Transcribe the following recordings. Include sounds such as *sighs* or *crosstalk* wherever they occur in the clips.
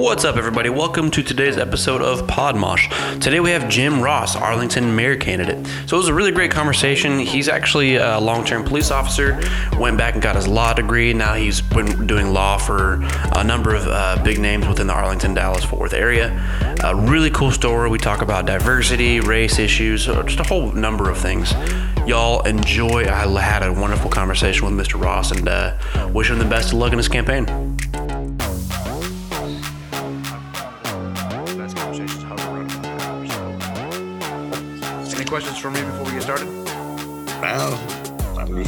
What's up, everybody? Welcome to today's episode of Podmosh. Today we have Jim Ross, Arlington mayor candidate. So it was a really great conversation. He's actually a long-term police officer. Went back and got his law degree. Now he's been doing law for a number of uh, big names within the Arlington, Dallas, Fort Worth area. A really cool story. We talk about diversity, race issues, uh, just a whole number of things. Y'all enjoy. I had a wonderful conversation with Mr. Ross and uh, wish him the best of luck in his campaign. Questions for me before we get started? Well, I'm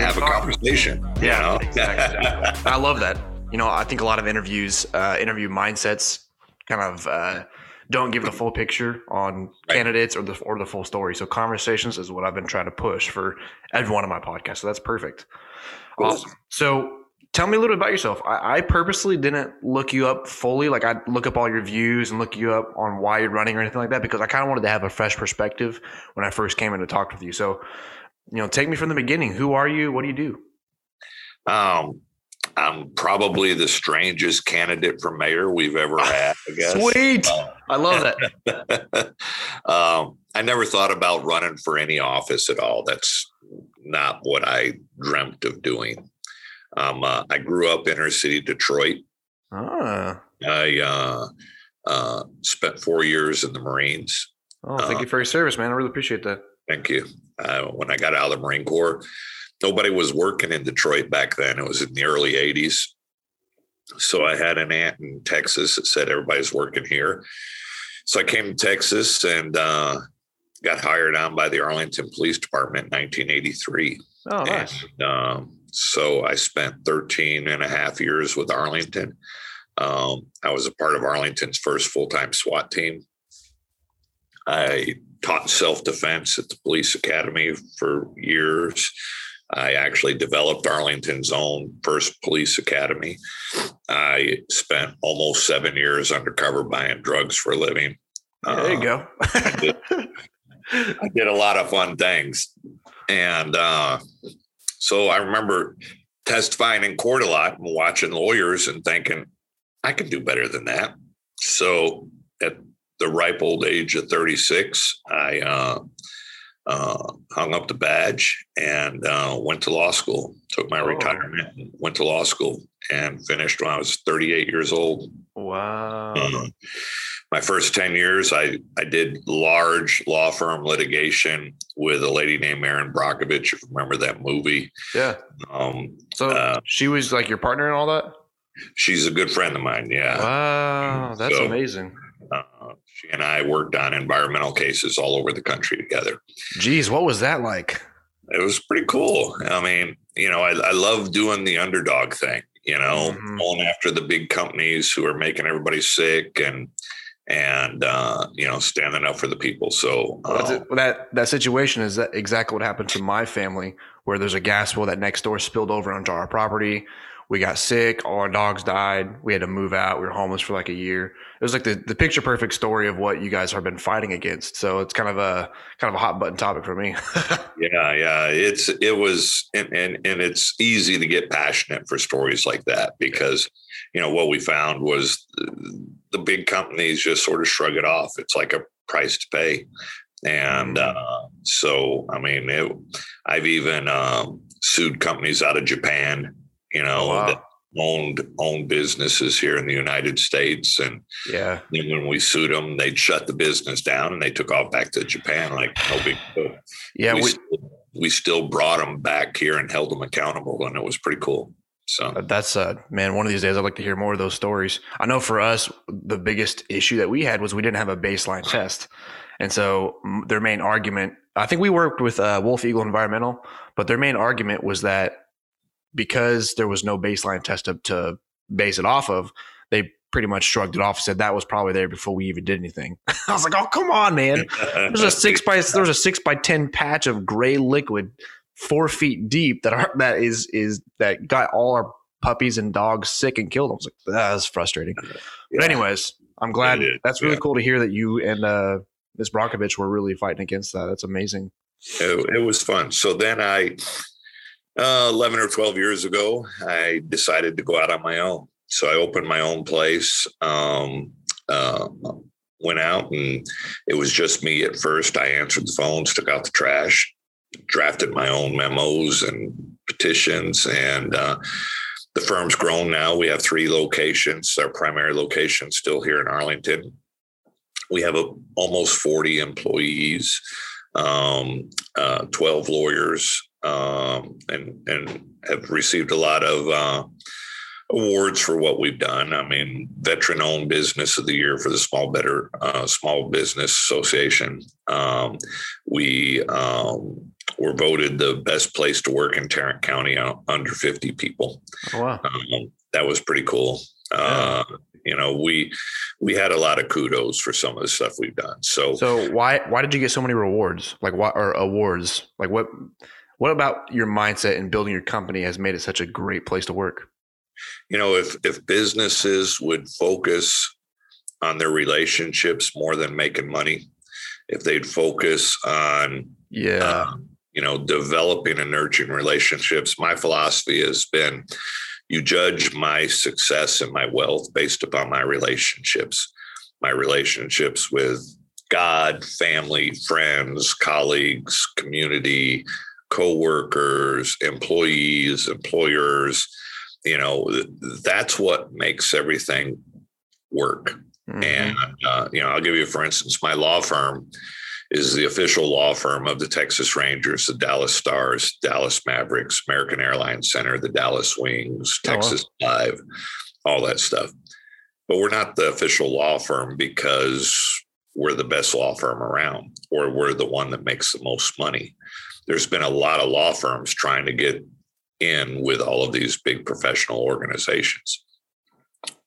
have a conversation. You know? exactly. *laughs* I love that. You know, I think a lot of interviews, uh, interview mindsets, kind of uh, don't give the full picture on Right. candidates or the or the full story. So conversations is what I've been trying to push for every one of my podcasts. So that's perfect. Cool. Awesome. So tell me a little bit about yourself. I, I purposely didn't look you up fully. Like I look up all your views and look you up on why you're running or anything like that because I kind of wanted to have a fresh perspective when I first came in to talk with you. So, you know, take me from the beginning. Who are you? What do you do? Um, I'm probably the strangest candidate for mayor we've ever had. I guess. Sweet. Um, I love that. *laughs* um, I never thought about running for any office at all. That's not what I dreamt of doing. Um, uh, I grew up inner city Detroit. Ah. I uh, uh, spent four years in the Marines. Oh, thank you for your service, man. I really appreciate that. Thank you. Uh, when I got out of the Marine Corps, nobody was working in Detroit back then. It was in the early 80s. So I had an aunt in Texas that said everybody's working here. So I came to Texas and uh, got hired on by the Arlington Police Department in 1983. Oh, nice. And, um, so I spent 13 and a half years with Arlington. Um, I was a part of Arlington's first full time SWAT team. I taught self defense at the police academy for years. I actually developed Arlington's own first police academy. I spent almost seven years undercover buying drugs for a living. there you Uh, go. I did a lot of fun things. And uh, so I remember testifying in court a lot and watching lawyers and thinking, I could do better than that. So at the ripe old age of 36, I uh, uh, hung up the badge and uh, went to law school, took my Oh. retirement, and went to law school and finished when I was 38 years old. wow. Uh, my first 10 years, I, I did large law firm litigation with a lady named Erin Brockovich, if you remember that movie. Yeah. Um, So Uh, she was like your partner and all that? she's a good friend of mine. Yeah. Wow. That's So- amazing. Uh, she and I worked on environmental cases all over the country together. Geez, what was that like? It was pretty cool. I mean, you know, I, I love doing the underdog thing, you know, Mhm. going after the big companies who are making everybody sick and, and, uh, you know, standing up for the people. So, uh, that that situation is exactly what happened to my family, where there's a gas well that next door spilled over onto our property. We got sick. All our dogs died. We had to move out. We were homeless for like a year. It was like the, the picture perfect story of what you guys have been fighting against. So it's kind of a kind of a hot button topic for me. *laughs* Yeah, yeah. It's it was and, and and it's easy to get passionate for stories like that because you know what we found was the, the big companies just sort of shrug it off. It's like a price to pay. And Mm. uh, so I mean it, I've even um, sued companies out of Japan, you know, Wow. that owned owned businesses here in the United States and yeah. then when we sued them, they'd shut the business down and they took off back to Japan like no big deal Yeah. we, We, still, we still brought them back here and held them accountable, and it was pretty cool. So That's uh man, one of these days I'd like to hear more of those stories. I know for us the biggest issue that we had was we didn't have a baseline test. And so their main argument, I think we worked with uh, Wolf Eagle Environmental, but their main argument was that because there was no baseline test to, to base it off of, they pretty much shrugged it off and said that was probably there before we even did anything. *laughs* I was like, "Oh, come on, man. There's a 6 by there's a 6 by 10 patch of gray liquid 4 feet deep that are that is is that got all our puppies and dogs sick and killed them. I was like, that's frustrating. But anyways, I'm glad. That's really yeah. cool to hear that you and uh, Ms. Brockovich were really fighting against that. That's amazing. it, it was fun. So then I, uh, 11 or 12 years ago, I decided to go out on my own. so I opened my own place. Um, uh, went out and it was just me at first. I answered the phones, took out the trash, drafted my own memos and petitions, and uh, the firm's grown now. We have three locations. Our primary location still here in Arlington. We have a, almost 40 employees, um, uh, 12 lawyers, um, and and have received a lot of uh, awards for what we've done. I mean, veteran owned business of the year for the Small Better uh, Small Business Association. Um, we um, were voted the best place to work in Tarrant County under 50 people. Oh, wow. Um, that was pretty cool. Uh, you know, we we had a lot of kudos for some of the stuff we've done. So, so why why did you get so many rewards? Like what or awards? Like what what about your mindset in building your company has made it such a great place to work? You know, if if businesses would focus on their relationships more than making money, if they'd focus on yeah, uh, you know, developing and nurturing relationships. My philosophy has been you judge my success and my wealth based upon my relationships, my relationships with God, family, friends, colleagues, community, co-workers, employees, employers, you know, that's what makes everything work. Mm-hmm. And, uh, you know, I'll give you, for instance, my law firm is the official law firm of the Texas Rangers, the Dallas Stars, Dallas Mavericks, American Airlines Center, the Dallas Wings, Texas oh, wow. Live, all that stuff. But we're not the official law firm because we're the best law firm around or we're the one that makes the most money. There's been a lot of law firms trying to get in with all of these big professional organizations.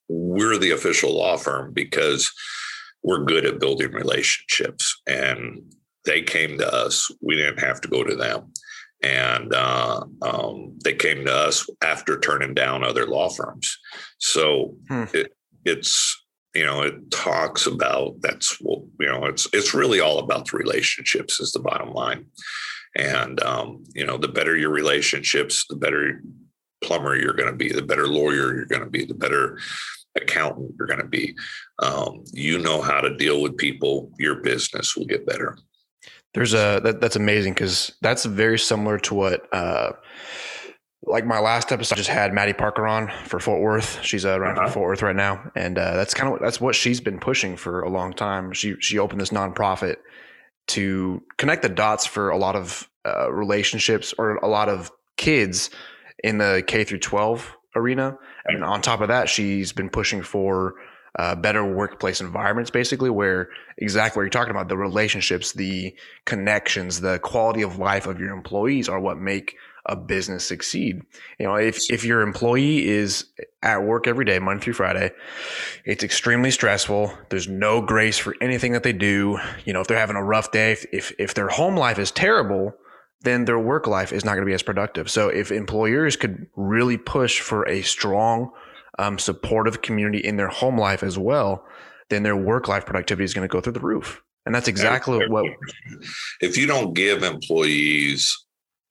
We're the official law firm because we're good at building relationships and they came to us we didn't have to go to them and uh, um, they came to us after turning down other law firms so hmm. it, it's you know it talks about that's what you know it's it's really all about the relationships is the bottom line and um, you know the better your relationships the better plumber you're going to be the better lawyer you're going to be the better accountant you're going to be. Um, you know how to deal with people. Your business will get better. There's a that, that's amazing because that's very similar to what. Uh, like my last episode, I just had Mattie Parker on for Fort Worth. She's uh, running uh-huh. for Fort Worth right now, and uh, that's kind of that's what she's been pushing for a long time. She she opened this nonprofit to connect the dots for a lot of uh, relationships or a lot of kids in the K through 12 arena. And on top of that, she's been pushing for uh, better workplace environments, basically, where exactly what you're talking about the relationships, the connections, the quality of life of your employees are what make a business succeed. You know, if, if your employee is at work every day, Monday through Friday, it's extremely stressful. There's no grace for anything that they do. You know, if they're having a rough day, if, if, if their home life is terrible, then their work life is not going to be as productive. So if employers could really push for a strong, um, supportive community in their home life as well, then their work life productivity is going to go through the roof. And that's exactly what. If you don't give employees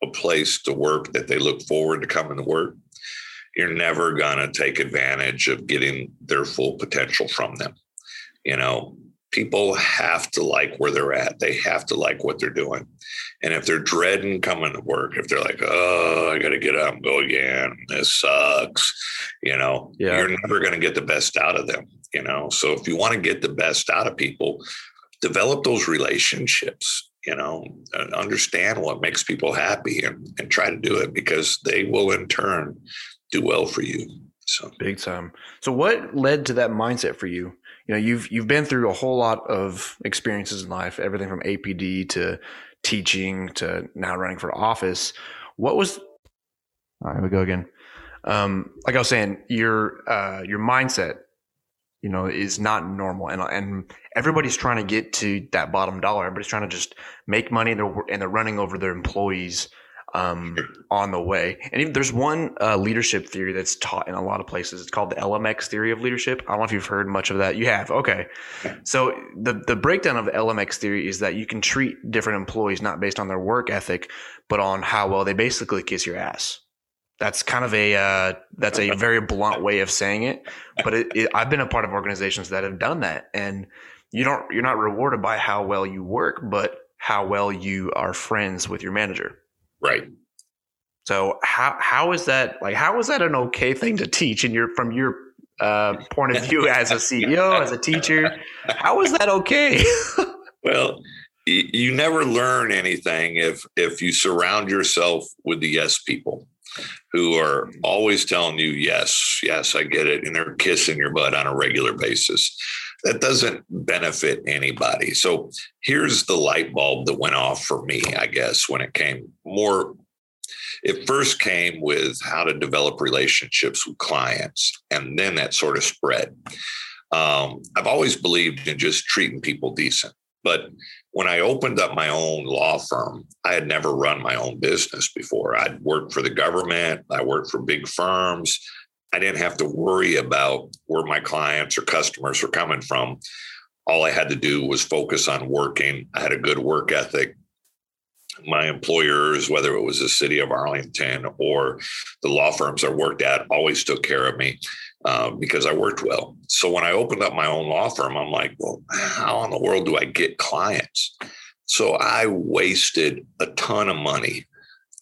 a place to work that they look forward to coming to work, you're never going to take advantage of getting their full potential from them. You know, people have to like where they're at. They have to like what they're doing. And if they're dreading coming to work, if they're like, oh, I got to get up and go again, this sucks, you know, yeah. you're never going to get the best out of them, you know. So if you want to get the best out of people, develop those relationships, you know, and understand what makes people happy and, and try to do it because they will in turn do well for you. So big time. So what led to that mindset for you? you know you've you've been through a whole lot of experiences in life everything from apd to teaching to now running for office what was all right we go again um, like i was saying your uh, your mindset you know is not normal and and everybody's trying to get to that bottom dollar everybody's trying to just make money and they're, and they're running over their employees um, on the way. And even, there's one uh, leadership theory that's taught in a lot of places. It's called the LMX theory of leadership. I don't know if you've heard much of that. You have. Okay. So the the breakdown of the LMX theory is that you can treat different employees not based on their work ethic, but on how well they basically kiss your ass. That's kind of a uh, that's a very blunt way of saying it, but it, it, I've been a part of organizations that have done that, and you don't you're not rewarded by how well you work, but how well you are friends with your manager. Right. So how how is that like how is that an okay thing to teach in your from your uh, point of view as a *laughs* CEO as a teacher? How is that okay? *laughs* well, you never learn anything if if you surround yourself with the yes people who are always telling you yes yes i get it and they're kissing your butt on a regular basis. That doesn't benefit anybody. So here's the light bulb that went off for me i guess when it came more it first came with how to develop relationships with clients and then that sort of spread. Um, i've always believed in just treating people decent but when I opened up my own law firm, I had never run my own business before. I'd worked for the government, I worked for big firms. I didn't have to worry about where my clients or customers were coming from. All I had to do was focus on working. I had a good work ethic. My employers, whether it was the city of Arlington or the law firms I worked at, always took care of me. Um, because I worked well. So when I opened up my own law firm, I'm like, well, how in the world do I get clients? So I wasted a ton of money.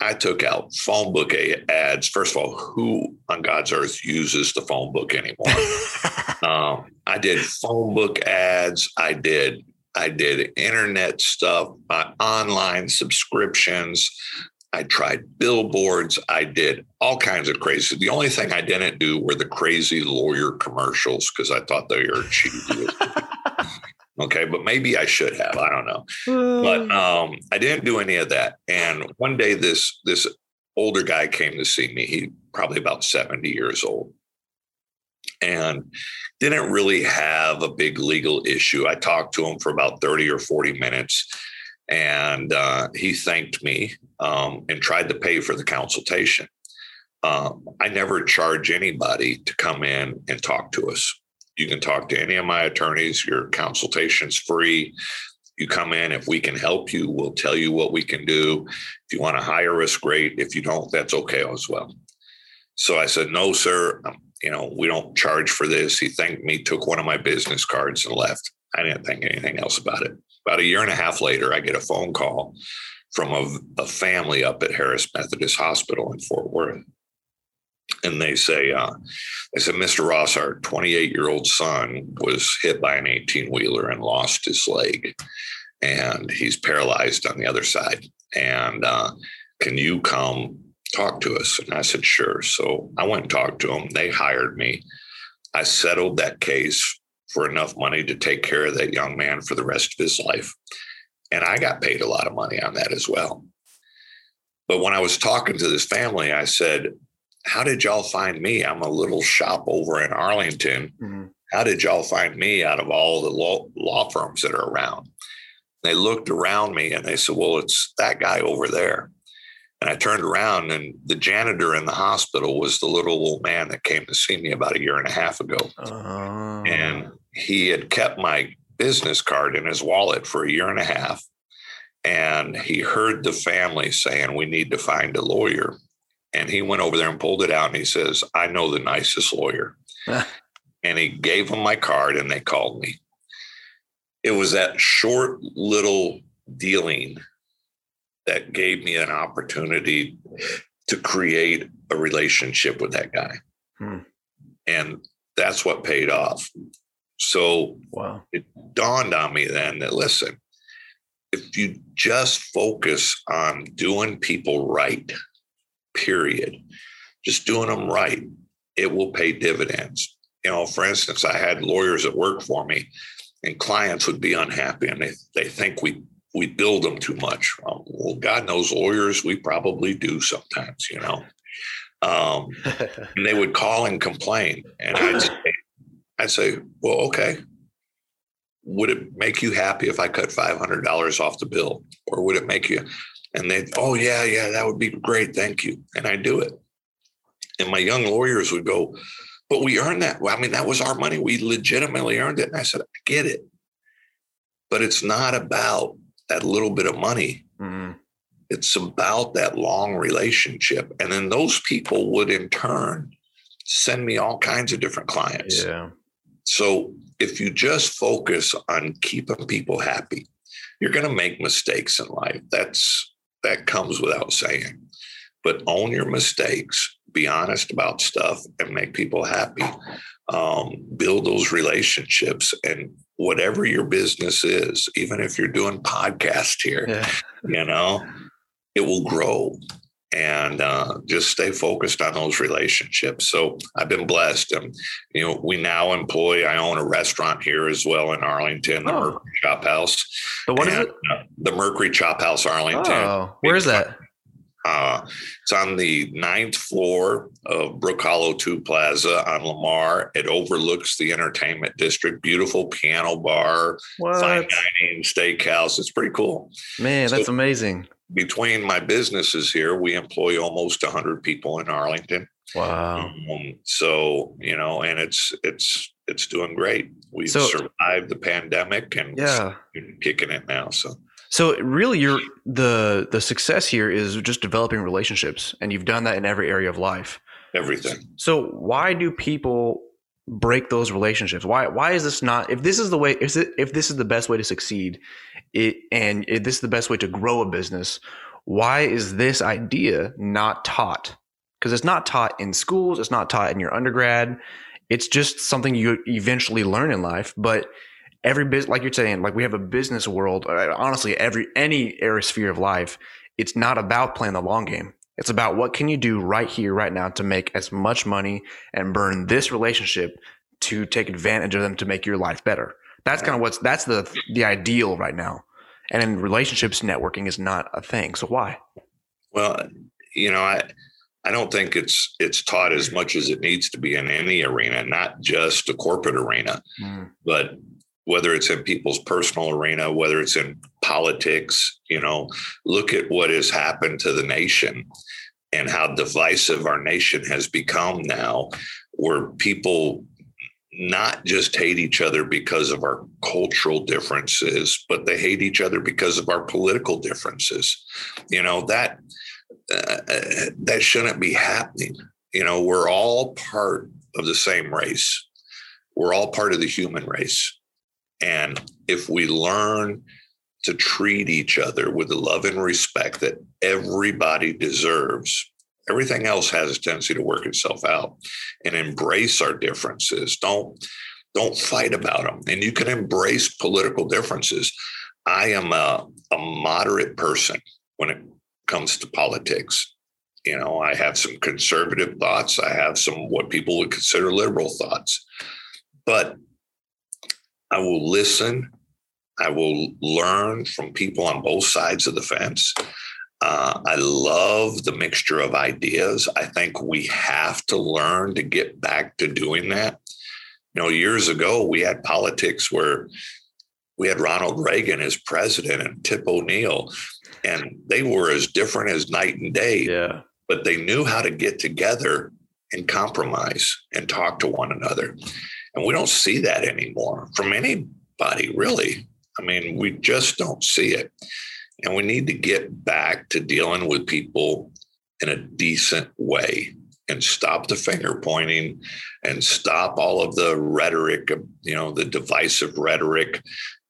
I took out phone book ads. First of all, who on God's earth uses the phone book anymore? *laughs* um, I did phone book ads. I did I did internet stuff, uh, online subscriptions. I tried billboards. I did all kinds of crazy. The only thing I didn't do were the crazy lawyer commercials because I thought they were cheesy. *laughs* okay, but maybe I should have. I don't know. But um, I didn't do any of that. And one day, this this older guy came to see me. He probably about seventy years old, and didn't really have a big legal issue. I talked to him for about thirty or forty minutes and uh, he thanked me um, and tried to pay for the consultation. Um, I never charge anybody to come in and talk to us. You can talk to any of my attorneys. Your consultation's free. You come in. If we can help you, we'll tell you what we can do. If you want to hire us, great. If you don't, that's okay as well. So I said, no, sir. Um, you know, we don't charge for this. He thanked me, took one of my business cards, and left. I didn't think anything else about it. About a year and a half later, I get a phone call from a, a family up at Harris Methodist Hospital in Fort Worth. And they say, uh, they said, Mr. Ross, our 28 year old son was hit by an 18 wheeler and lost his leg. And he's paralyzed on the other side. And uh, can you come talk to us? And I said, sure. So I went and talked to them. They hired me. I settled that case for enough money to take care of that young man for the rest of his life. And I got paid a lot of money on that as well. But when I was talking to this family, I said, How did y'all find me? I'm a little shop over in Arlington. Mm-hmm. How did y'all find me out of all the law, law firms that are around? They looked around me and they said, Well, it's that guy over there. And I turned around, and the janitor in the hospital was the little old man that came to see me about a year and a half ago. Uh-huh. And he had kept my business card in his wallet for a year and a half. And he heard the family saying, We need to find a lawyer. And he went over there and pulled it out and he says, I know the nicest lawyer. *laughs* and he gave them my card and they called me. It was that short little dealing that gave me an opportunity to create a relationship with that guy. Hmm. And that's what paid off. So wow. it dawned on me then that listen, if you just focus on doing people right, period, just doing them right, it will pay dividends. You know, for instance, I had lawyers that work for me and clients would be unhappy and they, they think we we build them too much. Um, well, God knows lawyers, we probably do sometimes, you know. Um, *laughs* and they would call and complain. And I'd say, I'd say, well, okay. Would it make you happy if I cut $500 off the bill? Or would it make you? And they, oh, yeah, yeah, that would be great. Thank you. And I do it. And my young lawyers would go, but we earned that. Well, I mean, that was our money. We legitimately earned it. And I said, I get it. But it's not about that little bit of money. Mm-hmm. it's about that long relationship. And then those people would in turn send me all kinds of different clients. Yeah. So if you just focus on keeping people happy, you're going to make mistakes in life. That's that comes without saying. But own your mistakes, be honest about stuff, and make people happy. Um, build those relationships, and whatever your business is, even if you're doing podcast here, Yeah. you know, it will grow. And uh, just stay focused on those relationships. So I've been blessed. And, you know, we now employ, I own a restaurant here as well in Arlington, the Oh. Mercury Chop House. But what is And, it? uh, the Mercury Chop House, Arlington. Oh, where is that? Uh, it's on the ninth floor of Brook Hollow 2 Plaza on Lamar. It overlooks the entertainment district. Beautiful piano bar, fine What? dining, steakhouse. It's pretty cool. Man, that's amazing. Between my businesses here, we employ almost 100 people in Arlington. Wow. Um, so you know, and it's it's it's doing great. We've So- survived the pandemic and Yeah. kicking it now. So So really you're the the success here is just developing relationships and you've done that in every area of life. everything. So why do people break those relationships? Why why is this not if this is the way if it, if this is the best way to succeed it and if this is the best way to grow a business, why is this idea not taught? Because it's not taught in schools, it's not taught in your undergrad. It's just something you eventually learn in life, but every business like you're saying like we have a business world uh, honestly every any area sphere of life it's not about playing the long game. It's about what can you do right here right now to make as much money and burn this relationship to take advantage of them to make your life better. That's kind of what's that's the the ideal right now. And in relationships networking is not a thing so why? Well, you know, I I don't think it's it's taught as much as it needs to be in any arena, not just a corporate arena, but whether it's in people's personal arena, whether it's in politics, you know, look at what has happened to the nation and how divisive our nation has become now, where people not just hate each other because of our cultural differences, but they hate each other because of our political differences. You know, that uh, that shouldn't be happening. You know, we're all part of the same race. We're all part of the human race. And if we learn to treat each other with the love and respect that everybody deserves, everything else has a tendency to work itself out and embrace our differences. Don't don't fight about them. And you can embrace political differences. I am a, a moderate person when it comes to politics. You know, I have some conservative thoughts. I have some what people would consider liberal thoughts. But I will listen. I will learn from people on both sides of the fence. Uh, I love the mixture of ideas. I think we have to learn to get back to doing that. You know, years ago, we had politics where we had Ronald Reagan as president and Tip O'Neill, and they were as different as night and day, yeah but they knew how to get together and compromise and talk to one another. And we don't see that anymore from anybody, really. I mean, we just don't see it. And we need to get back to dealing with people in a decent way and stop the finger pointing and stop all of the rhetoric, you know, the divisive rhetoric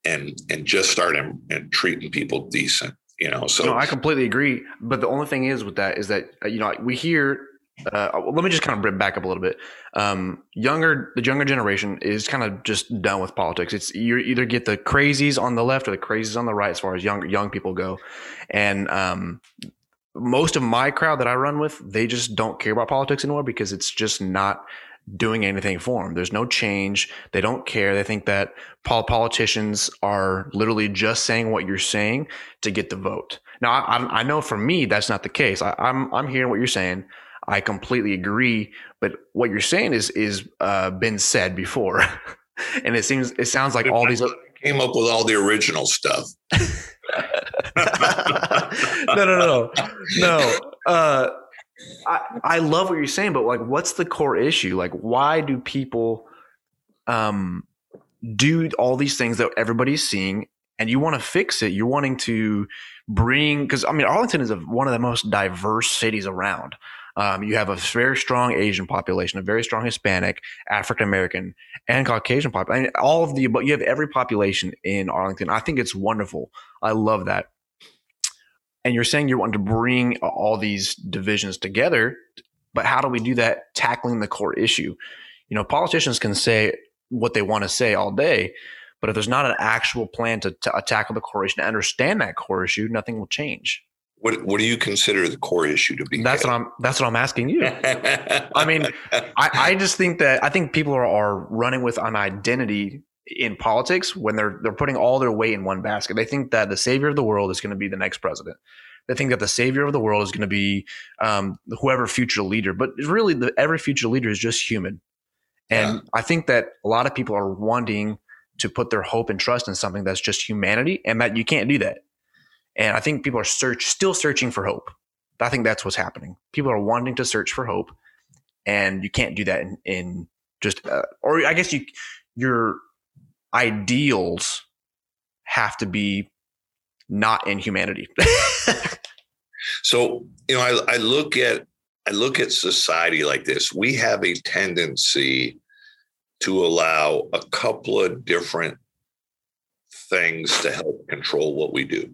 and and just start and, and treating people decent, you know. So no, I completely agree. But the only thing is with that is that you know we hear. Uh, let me just kind of back up a little bit. Um, younger, the younger generation is kind of just done with politics. It's you either get the crazies on the left or the crazies on the right, as far as young young people go. And um, most of my crowd that I run with, they just don't care about politics anymore because it's just not doing anything for them. There's no change. They don't care. They think that pol- politicians are literally just saying what you're saying to get the vote. Now, I, I- I know for me that's not the case. I, I'm I'm hearing what you're saying. I completely agree. But what you're saying is is uh, been said before, *laughs* and it seems it sounds like all these. came up with all the original stuff. *laughs* no, no, no, no. Uh, I I love what you're saying, but like, what's the core issue? Like, why do people um do all these things that everybody's seeing, and you want to fix it. You're wanting to bring because I mean Arlington is a, one of the most diverse cities around. Um, you have a very strong Asian population, a very strong Hispanic, African American, and Caucasian population. all of the, but you have every population in Arlington. I think it's wonderful. I love that. And you're saying you want to bring all these divisions together, but how do we do that? Tackling the core issue. You know, politicians can say what they want to say all day, but if there's not an actual plan to, to tackle the core issue, to understand that core issue, nothing will change. What What do you consider the core issue to be? That's what I'm. That's what I'm asking you. *laughs* I mean, I, I just think that I think people are, are running with an identity in politics when they're they're putting all their weight in one basket. They think that the savior of the world is going to be the next president. They think that the savior of the world is going to be um, whoever future leader. But really, the, every future leader is just human. And yeah. I think that a lot of people are wanting to put their hope and trust in something that's just humanity, and that you can't do that. And I think people are search still searching for hope. I think that's what's happening. People are wanting to search for hope, and you can't do that in, in just, uh, or I guess you your ideals have to be not in humanity. *laughs* so you know, I, I look at I look at society like this. We have a tendency to allow a couple of different things to help control what we do.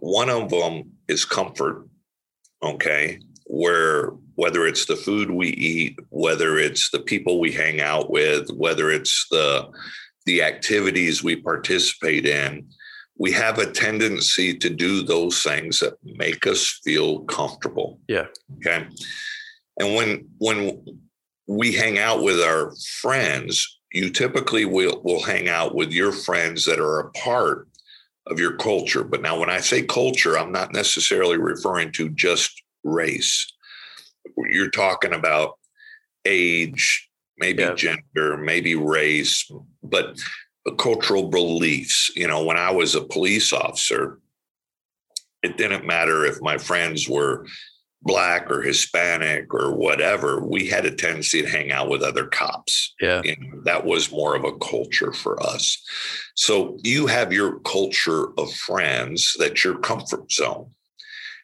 One of them is comfort, okay, where whether it's the food we eat, whether it's the people we hang out with, whether it's the the activities we participate in, we have a tendency to do those things that make us feel comfortable. Yeah. Okay. And when when we hang out with our friends, you typically will will hang out with your friends that are a part of your culture. But now, when I say culture, I'm not necessarily referring to just race. You're talking about age, maybe yeah. gender, maybe race, but cultural beliefs. You know, when I was a police officer, it didn't matter if my friends were black or Hispanic or whatever, we had a tendency to hang out with other cops. Yeah. That was more of a culture for us. So you have your culture of friends that's your comfort zone.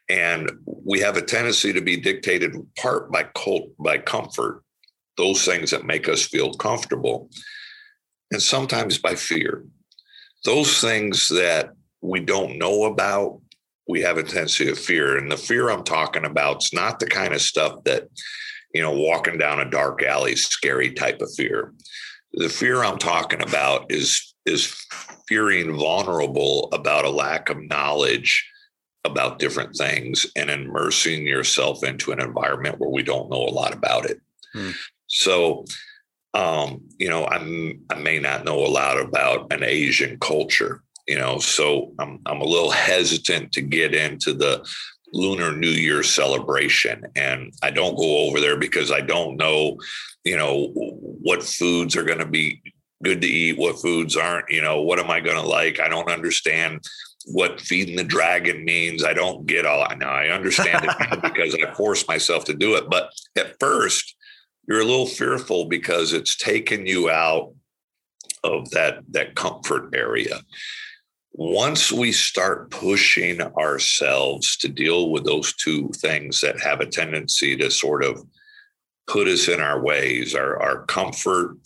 And we have a tendency to be dictated part by cult by comfort, those things that make us feel comfortable, and sometimes by fear. Those things that we don't know about we have a tendency of fear. And the fear I'm talking about is not the kind of stuff that, you know, walking down a dark alley, scary type of fear. The fear I'm talking about is is fearing vulnerable about a lack of knowledge about different things and immersing yourself into an environment where we don't know a lot about it. Hmm. So um, you know, I'm I may not know a lot about an Asian culture, you know so i'm i'm a little hesitant to get into the lunar new year celebration. And i don't go over there because i don't know you know what foods are going to be good to eat what foods aren't you know what am i going to like? I don't understand what feeding the dragon means. I don't get all i know i understand it *laughs* because i force myself to do it. But at first you're a little fearful because it's taken you out of that that comfort area once we start pushing ourselves to deal with those two things that have a tendency to sort of put us in our ways, our, our comfort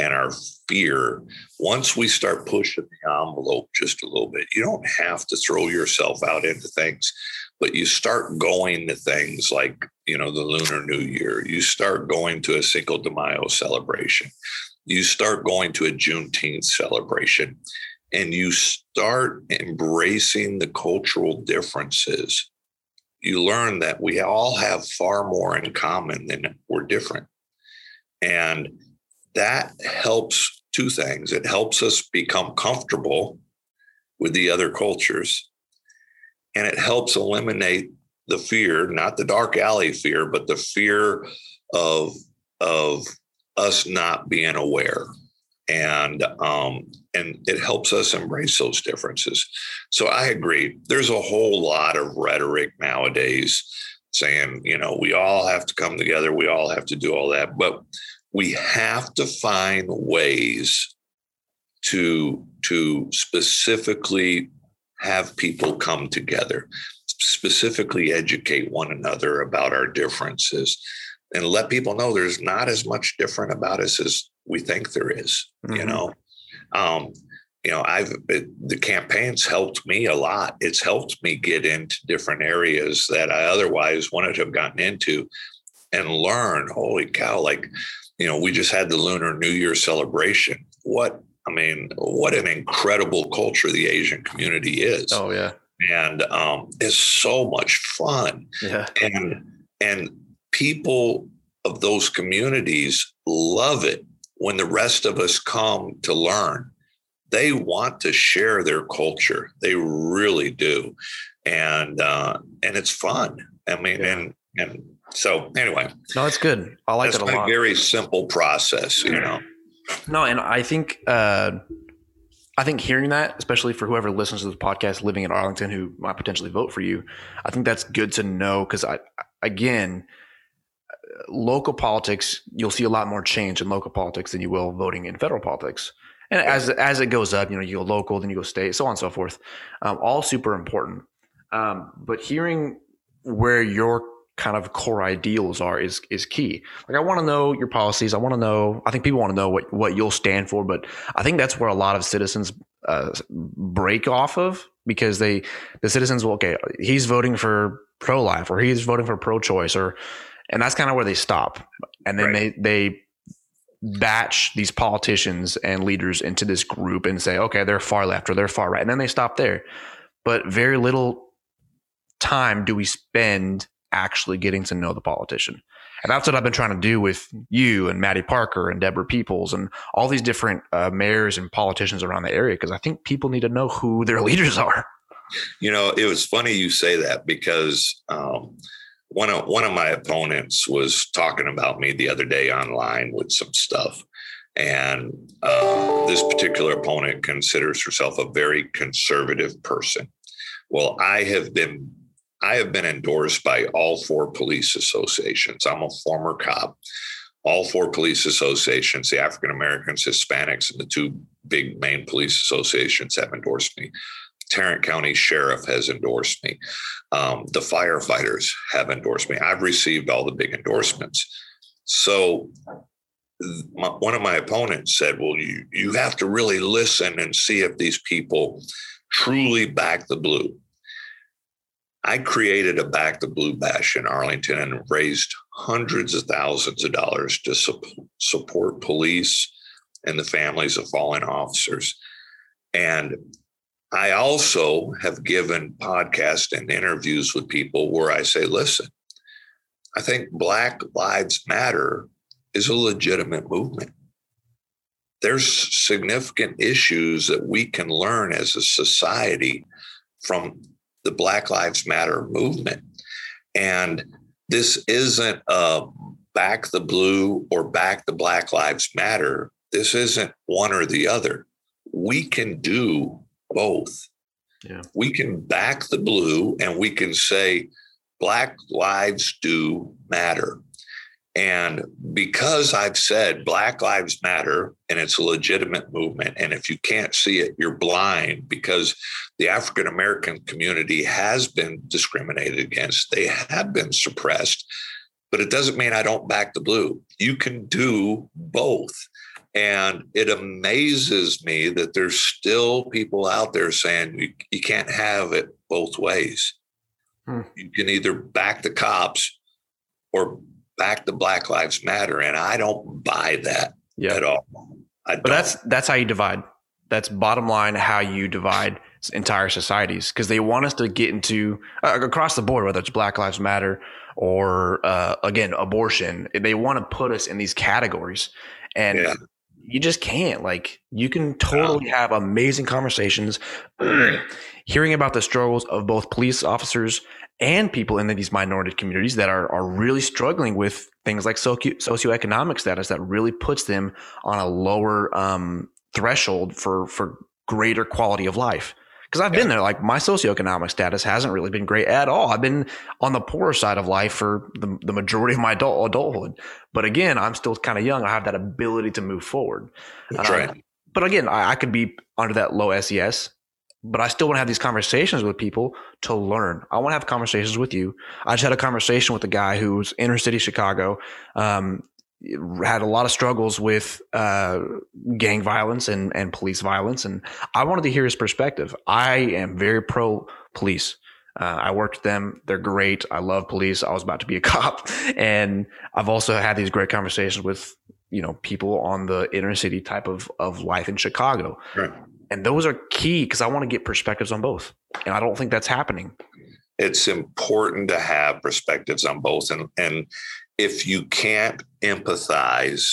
and our fear, once we start pushing the envelope just a little bit, you don't have to throw yourself out into things, but you start going to things like, you know, the Lunar New Year, you start going to a Cinco de Mayo celebration, you start going to a Juneteenth celebration and you start embracing the cultural differences, you learn that we all have far more in common than we're different. And that helps two things it helps us become comfortable with the other cultures, and it helps eliminate the fear, not the dark alley fear, but the fear of, of us not being aware and um, and it helps us embrace those differences. So I agree. There's a whole lot of rhetoric nowadays saying, you know, we all have to come together, we all have to do all that, but we have to find ways to to specifically have people come together, specifically educate one another about our differences, and let people know there's not as much different about us as we think there is, mm-hmm. You know, um, you know, I've it, the campaign's helped me a lot. It's helped me get into different areas that I otherwise wouldn't have gotten into and learn. Holy cow! Like, you know, we just had the Lunar New Year celebration. What I mean, what an incredible culture the Asian community is. Oh yeah, and um, it's so much fun. Yeah, and and people of those communities love it when the rest of us come to learn. They want to share their culture. They really do, and uh, and it's fun. I mean, yeah. and and so anyway. No, it's good. I like it a lot. Very simple process, you know. No, and I think uh, I think hearing that, especially for whoever listens to this podcast living in Arlington who might potentially vote for you, I think that's good to know because I again local politics, you'll see a lot more change in local politics than you will voting in federal politics. And as as it goes up, you know, you go local, then you go state, so on and so forth. Um, all super important. Um, but hearing where your kind of core ideals are is is key. Like I want to know your policies. I want to know. I think people want to know what what you'll stand for. But I think that's where a lot of citizens uh, break off of because they the citizens will okay he's voting for pro life or he's voting for pro choice or and that's kind of where they stop and then right. they they batch these politicians and leaders into this group and say okay they're far left or they're far right and then they stop there but very little time do we spend actually getting to know the politician. And that's what I've been trying to do with you and Mattie Parker and Deborah Peoples and all these different uh, mayors and politicians around the area because I think people need to know who their *laughs* leaders are. You know, it was funny you say that because um, one of one of my opponents was talking about me the other day online with some stuff, and uh, this particular opponent considers herself a very conservative person. Well, I have been I have been endorsed by all four police associations. I'm a former cop. All four police associations, the African Americans, Hispanics, and the two big main police associations have endorsed me. Tarrant County Sheriff has endorsed me. Um, the firefighters have endorsed me. I've received all the big endorsements. So my, one of my opponents said, "Well, you you have to really listen and see if these people truly back the blue." I created a Back the Blue Bash in Arlington and raised hundreds of thousands of dollars to su- support police and the families of fallen officers. And I also have given podcasts and interviews with people where I say, listen, I think Black Lives Matter is a legitimate movement. There's significant issues that we can learn as a society from the Black Lives Matter movement. And this isn't a back the blue or back the Black Lives Matter. This isn't one or the other. We can do both. Yeah. We can back the blue and we can say Black lives do matter. And because I've said Black Lives Matter and it's a legitimate movement, and if you can't see it, you're blind because the African American community has been discriminated against, they have been suppressed, but it doesn't mean I don't back the blue. You can do both. And it amazes me that there's still people out there saying you, you can't have it both ways. Hmm. You can either back the cops or back the Black Lives Matter, and I don't buy that yeah. at all. but that's that's how you divide. That's bottom line how you divide entire societies because they want us to get into uh, across the board, whether it's Black Lives Matter or uh, again abortion. They want to put us in these categories, and yeah. You just can't. Like you can totally have amazing conversations, *clears throat* hearing about the struggles of both police officers and people in these minority communities that are, are really struggling with things like socio- socioeconomic status that really puts them on a lower um, threshold for for greater quality of life. Because I've been there, like my socioeconomic status hasn't really been great at all. I've been on the poorer side of life for the, the majority of my adult adulthood. But again, I'm still kind of young. I have that ability to move forward. That's um, right. but again, I, I could be under that low SES, but I still want to have these conversations with people to learn. I want to have conversations with you. I just had a conversation with a guy who's inner city Chicago, um, had a lot of struggles with uh, gang violence and, and police violence. And I wanted to hear his perspective. I am very pro police. Uh, I worked with them. They're great. I love police. I was about to be a *laughs* cop. And I've also had these great conversations with, you know, people on the inner city type of, of life in Chicago. Right. And those are key because I want to get perspectives on both. And I don't think that's happening. It's important to have perspectives on both. And, and if you can't empathize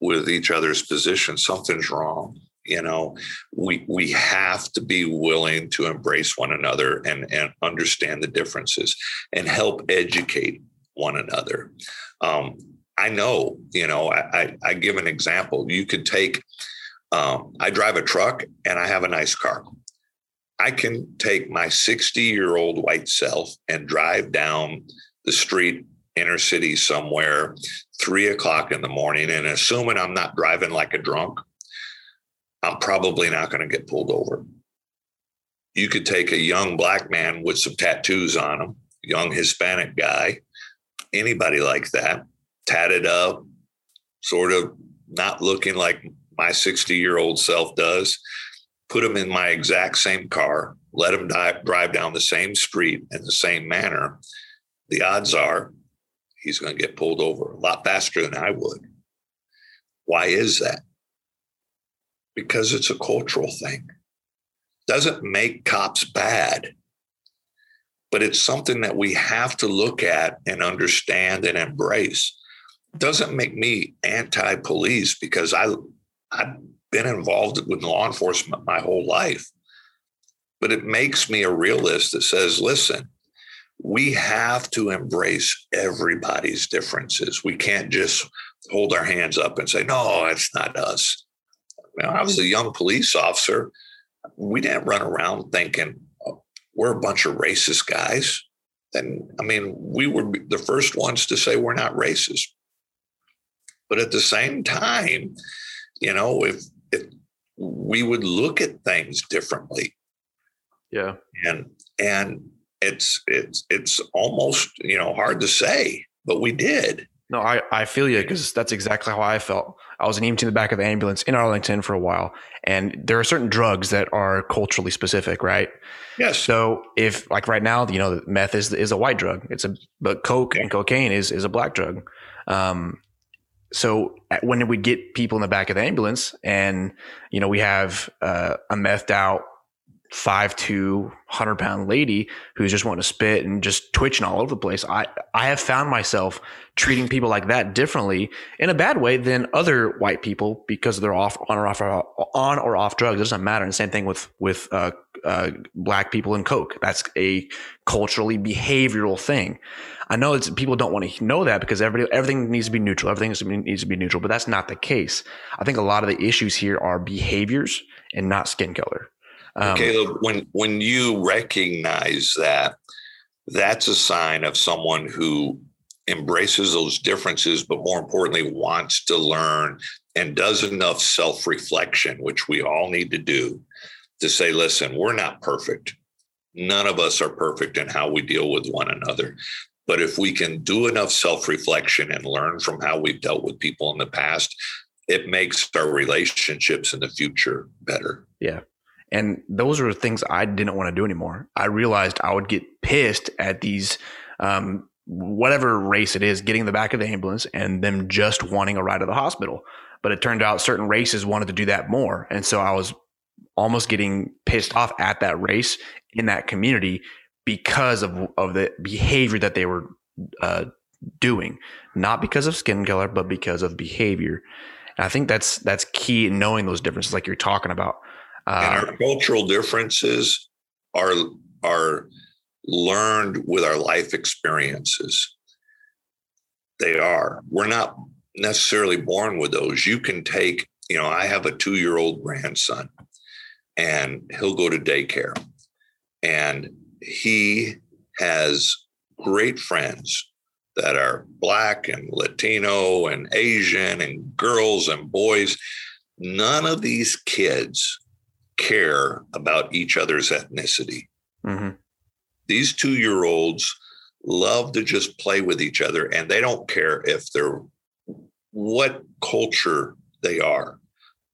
with each other's position, something's wrong. You know, we we have to be willing to embrace one another and, and understand the differences and help educate one another. Um, I know, you know, I, I, I, give an example. You could take, um, I drive a truck and I have a nice car. I can take my 60 year old white self and drive down the street inner city somewhere, three o'clock in the morning, and assuming I'm not driving like a drunk, I'm probably not going to get pulled over. You could take a young black man with some tattoos on him, young Hispanic guy, anybody like that, tatted up, sort of not looking like my 60 year old self does, put him in my exact same car, let him drive down the same street in the same manner. The odds are he's going to get pulled over a lot faster than I would. Why is that? Because it's a cultural thing. Doesn't make cops bad, but it's something that we have to look at and understand and embrace. Doesn't make me anti-police because I I've been involved with law enforcement my whole life. But it makes me a realist that says, listen, we have to embrace everybody's differences. We can't just hold our hands up and say, no, it's not us. When I was a young police officer. We didn't run around thinking oh, we're a bunch of racist guys. And I mean, we were the first ones to say we're not racist. But at the same time, you know, if, if we would look at things differently. Yeah. And and it's it's it's almost you know hard to say, but we did. No, I, I feel you because that's exactly how I felt. I was an EMT in the back of the ambulance in Arlington for a while, and there are certain drugs that are culturally specific, right? Yes. So if like right now, you know, meth is is a white drug. It's a but coke and cocaine is is a black drug. Um, so when we get people in the back of the ambulance, and you know, we have uh, a methed out five to hundred pound lady who's just wanting to spit and just twitching all over the place. I I have found myself treating people like that differently in a bad way than other white people because they're off on or off on or off drugs. It doesn't matter. And the same thing with with uh, uh, black people and coke. That's a culturally behavioral thing. I know it's people don't want to know that because everybody everything needs to be neutral. Everything needs to be neutral, but that's not the case. I think a lot of the issues here are behaviors and not skin color. Um, Caleb, when when you recognize that, that's a sign of someone who embraces those differences, but more importantly, wants to learn and does enough self reflection, which we all need to do, to say, listen, we're not perfect. None of us are perfect in how we deal with one another. But if we can do enough self reflection and learn from how we've dealt with people in the past, it makes our relationships in the future better. Yeah. And those are things I didn't want to do anymore. I realized I would get pissed at these, um, whatever race it is, getting in the back of the ambulance and them just wanting a ride to the hospital. But it turned out certain races wanted to do that more. And so I was almost getting pissed off at that race in that community because of, of the behavior that they were uh, doing, not because of skin color, but because of behavior. And I think that's that's key in knowing those differences, like you're talking about. Uh, and our cultural differences are are learned with our life experiences. They are. We're not necessarily born with those. You can take, you know, I have a two year old grandson and he'll go to daycare and he has great friends that are black and Latino and Asian and girls and boys none of these kids care about each other's ethnicity. Mm-hmm. These two year olds love to just play with each other and they don't care if they're what culture they are.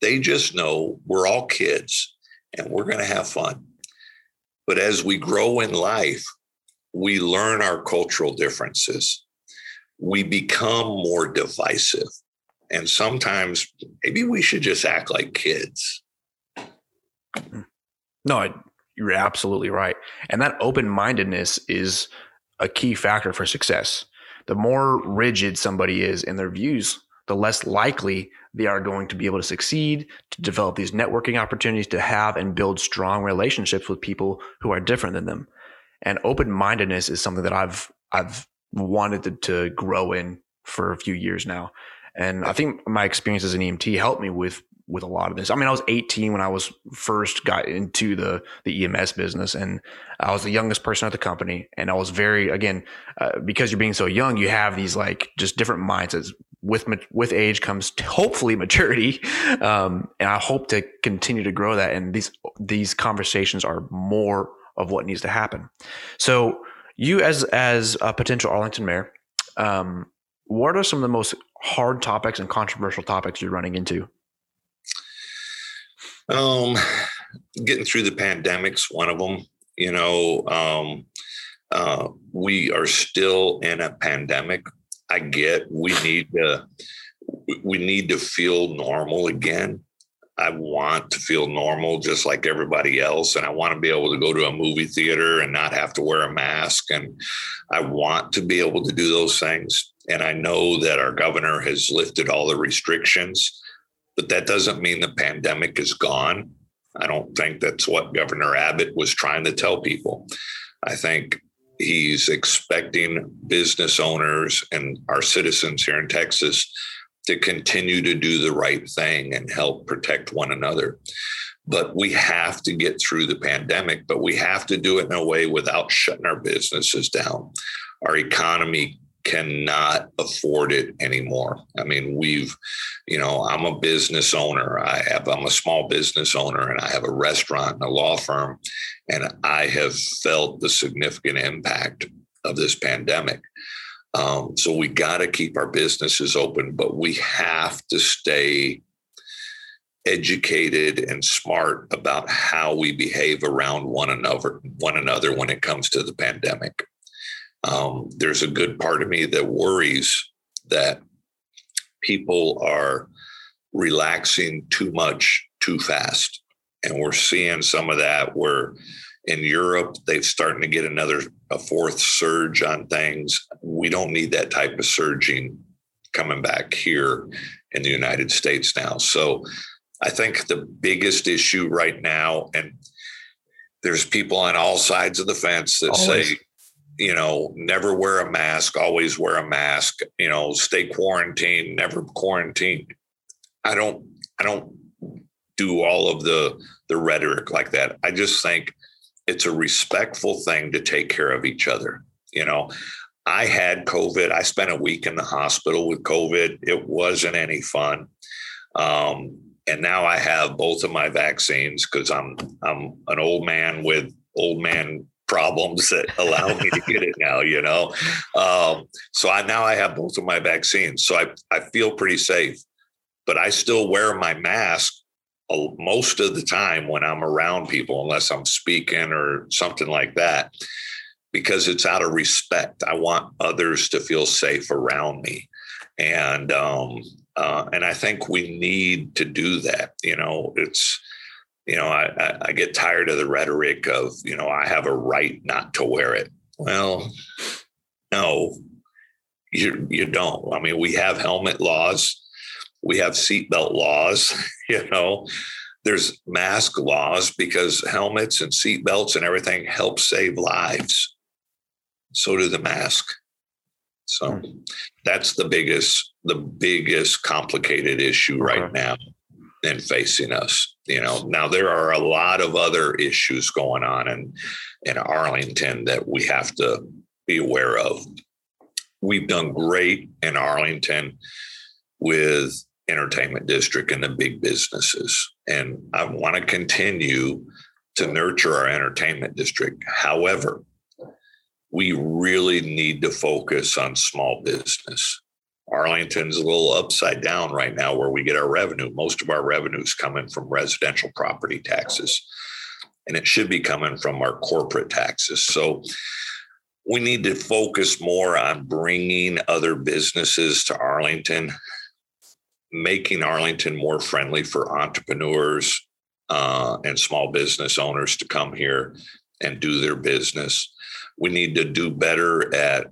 They just know we're all kids and we're going to have fun. But as we grow in life, we learn our cultural differences. We become more divisive. And sometimes maybe we should just act like kids. No, you're absolutely right. And that open mindedness is a key factor for success. The more rigid somebody is in their views, the less likely they are going to be able to succeed, to develop these networking opportunities, to have and build strong relationships with people who are different than them. And open mindedness is something that I've I've wanted to, to grow in for a few years now. And I think my experience as an EMT helped me with with a lot of this. I mean, I was 18 when I was first got into the the EMS business, and I was the youngest person at the company. And I was very again uh, because you're being so young, you have these like just different mindsets. With with age comes hopefully maturity, *laughs* um, and I hope to continue to grow that. And these these conversations are more of what needs to happen. So, you as as a potential Arlington mayor, um, what are some of the most hard topics and controversial topics you're running into? Um, getting through the pandemic's one of them. You know, um, uh, we are still in a pandemic. I get we need to we need to feel normal again. I want to feel normal just like everybody else. And I want to be able to go to a movie theater and not have to wear a mask. And I want to be able to do those things. And I know that our governor has lifted all the restrictions but that doesn't mean the pandemic is gone. I don't think that's what Governor Abbott was trying to tell people. I think he's expecting business owners and our citizens here in Texas to continue to do the right thing and help protect one another. But we have to get through the pandemic, but we have to do it in a way without shutting our businesses down. Our economy cannot afford it anymore. I mean, we've, you know, I'm a business owner. I have, I'm a small business owner and I have a restaurant and a law firm. And I have felt the significant impact of this pandemic. Um, so we got to keep our businesses open, but we have to stay educated and smart about how we behave around one another one another when it comes to the pandemic um, there's a good part of me that worries that people are relaxing too much too fast. And we're seeing some of that where in Europe, they're starting to get another, a fourth surge on things. We don't need that type of surging coming back here in the United States now. So I think the biggest issue right now, and there's people on all sides of the fence that Always. say you know, never wear a mask, always wear a mask, you know, stay quarantined, never quarantine. I don't I don't do all of the the rhetoric like that. I just think it's a respectful thing to take care of each other. You know, I had COVID. I spent a week in the hospital with COVID. It wasn't any fun. Um, and now I have both of my vaccines because I'm I'm an old man with old man problems that allow me to get it *laughs* now, you know? Um, so I now I have both of my vaccines. So I, I feel pretty safe, but I still wear my mask most of the time when I'm around people, unless I'm speaking or something like that, because it's out of respect. I want others to feel safe around me. And, um, uh, and I think we need to do that. You know, it's, you know, I, I get tired of the rhetoric of, you know, I have a right not to wear it. Well, no, you you don't. I mean, we have helmet laws, we have seatbelt laws. *laughs* You know, there's mask laws because helmets and seatbelts and everything help save lives. So do the mask. So hmm. that's the biggest the biggest complicated issue right now and facing us. You know, now there are a lot of other issues going on in in Arlington that we have to be aware of. We've done great in Arlington with entertainment district and the big businesses. And I want to continue to nurture our entertainment district. However, we really need to focus on small business. Arlington's a little upside down right now where we get our revenue. Most of our revenue is coming from residential property taxes, and it should be coming from our corporate taxes. So we need to focus more on bringing other businesses to Arlington, making Arlington more friendly for entrepreneurs uh, and small business owners to come here and do their business. We need to do better at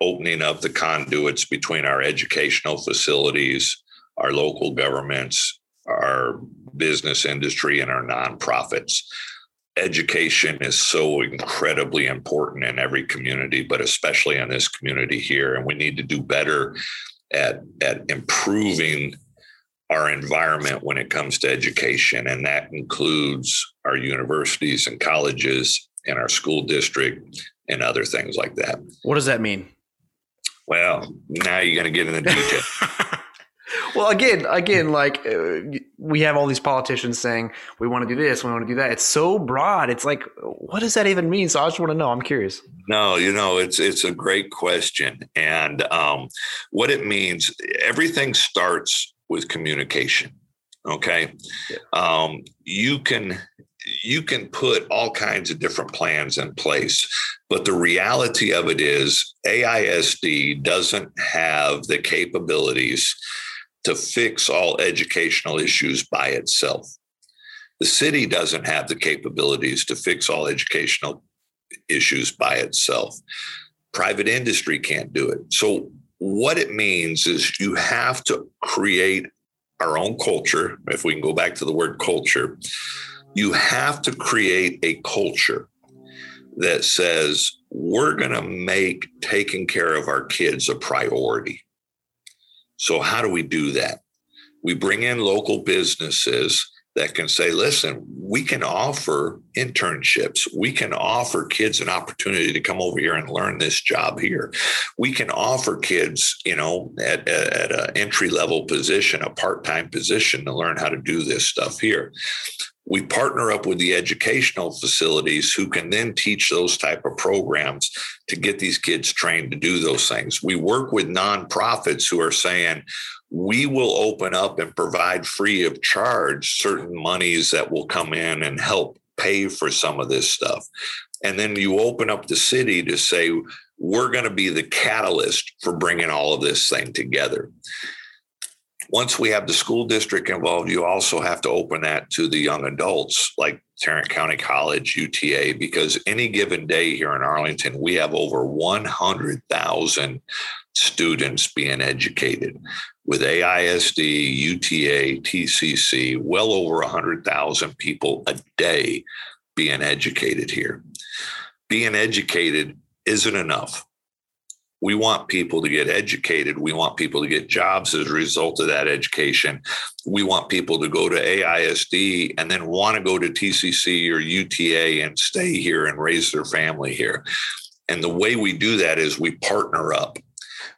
opening up the conduits between our educational facilities, our local governments, our business industry, and our nonprofits. Education is so incredibly important in every community, but especially in this community here. And we need to do better at, at improving our environment when it comes to education. And that includes our universities and colleges and our school district and other things like that. What does that mean? Well, now you're going to get into detail. *laughs* well, again, again, like uh, we have all these politicians saying we want to do this, we want to do that. It's so broad. It's like, what does that even mean? So I just want to know. I'm curious. No, you know, it's it's a great question, and um, what it means. Everything starts with communication. Okay, yeah. um, you can you can put all kinds of different plans in place. But the reality of it is, AISD doesn't have the capabilities to fix all educational issues by itself. The city doesn't have the capabilities to fix all educational issues by itself. Private industry can't do it. So, what it means is you have to create our own culture. If we can go back to the word culture, you have to create a culture that says we're going to make taking care of our kids a priority. So, how do we do that? We bring in local businesses that can say, listen, we can offer internships. We can offer kids an opportunity to come over here and learn this job here. We can offer kids, you know, at, at an entry level position, a part time position to learn how to do this stuff here we partner up with the educational facilities who can then teach those type of programs to get these kids trained to do those things. We work with nonprofits who are saying we will open up and provide free of charge certain monies that will come in and help pay for some of this stuff. And then you open up the city to say we're going to be the catalyst for bringing all of this thing together once we have the school district involved, you also have to open that to the young adults like Tarrant County College, UTA, because any given day here in Arlington, we have over 100,000 students being educated with AISD, UTA, TCC, well over 100,000 people a day being educated here. Being educated isn't enough we want people to get educated. We want people to get jobs as a result of that education. We want people to go to AISD and then want to go to TCC or UTA and stay here and raise their family here. And the way we do that is we partner up.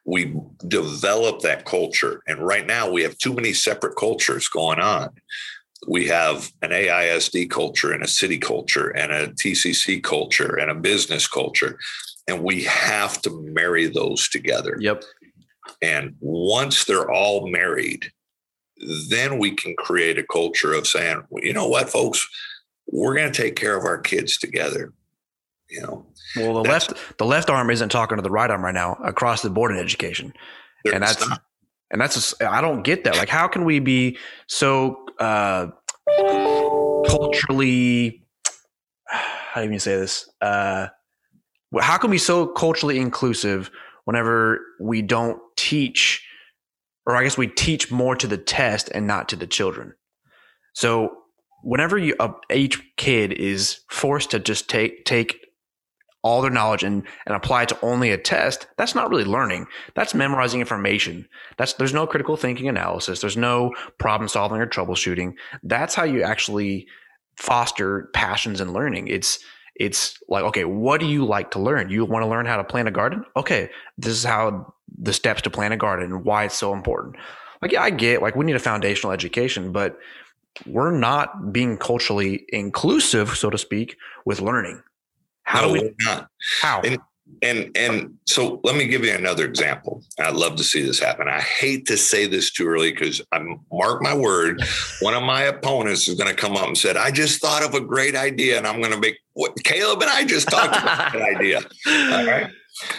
We develop that culture. And right now we have too many separate cultures going on. We have an AISD culture and a city culture and a TCC culture and a business culture and we have to marry those together. Yep. And once they're all married, then we can create a culture of saying, well, you know what, folks, we're going to take care of our kids together. You know. Well, the left the left arm isn't talking to the right arm right now across the board in education, and that's not. and that's just, I don't get that. Like, how can we be so uh, culturally? *sighs* How do you even say this? Uh, how can we be so culturally inclusive whenever we don't teach or i guess we teach more to the test and not to the children? So whenever you uh, each kid is forced to just take take all their knowledge and, and apply it to only a test that's not really learning. That's memorizing information. That's there's no critical thinking analysis. There's no problem solving or troubleshooting. That's how you actually foster passions and learning. It's it's like, okay, what do you like to learn? You want to learn how to plant a garden? Okay, this is how the steps to plant a garden and why it's so important. like yeah, I get like we need a foundational education, but we're not being culturally inclusive, so to speak, with learning. How no, do we not? How? And, and and so let me give you another example. I'd love to see this happen. I hate to say this too early because I'm mark my word, *laughs* one of my opponents is going to come up and said, "I just thought of a great idea, and I'm going to make what Caleb and I just talked about *laughs* that idea." All right.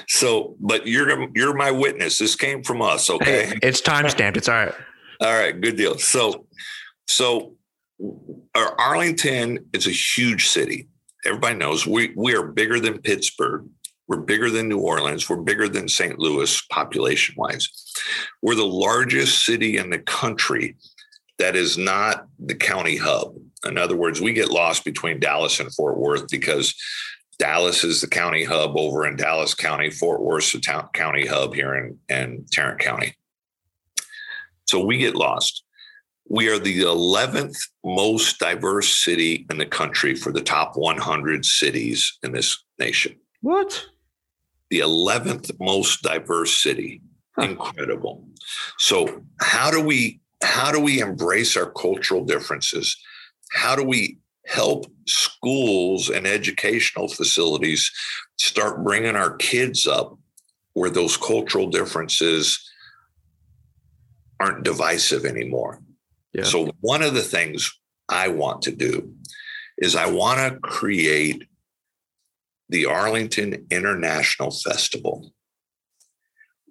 So, but you're you're my witness. This came from us. Okay. Hey, it's time stamped. It's all right. All right. Good deal. So, so Arlington is a huge city. Everybody knows we we are bigger than Pittsburgh. We're bigger than New Orleans. We're bigger than St. Louis population wise. We're the largest city in the country that is not the county hub. In other words, we get lost between Dallas and Fort Worth because Dallas is the county hub over in Dallas County, Fort Worth, the town, county hub here in, in Tarrant County. So we get lost. We are the 11th most diverse city in the country for the top 100 cities in this nation. What? The 11th most diverse city. Huh. Incredible. So how do we how do we embrace our cultural differences? How do we help schools and educational facilities start bringing our kids up where those cultural differences aren't divisive anymore. Yeah. So, one of the things I want to do is I want to create the Arlington International Festival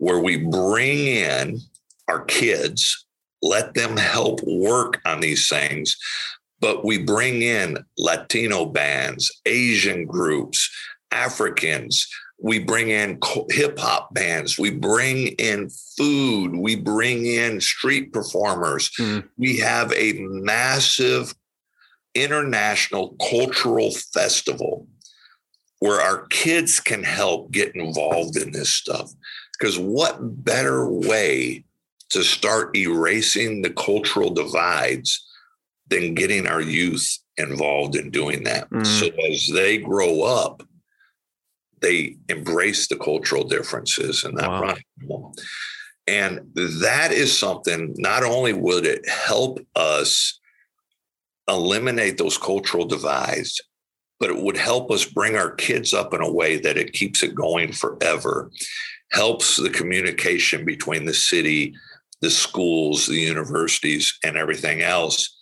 where we bring in our kids, let them help work on these things, but we bring in Latino bands, Asian groups, Africans. We bring in hip hop bands. We bring in food. We bring in street performers. Mm. We have a massive international cultural festival where our kids can help get involved in this stuff. Because what better way to start erasing the cultural divides than getting our youth involved in doing that. Mm. So as they grow up, they embrace the cultural differences and that wow. running. And that is something, not only would it help us eliminate those cultural divides, but it would help us bring our kids up in a way that it keeps it going forever, helps the communication between the city, the schools, the universities, and everything else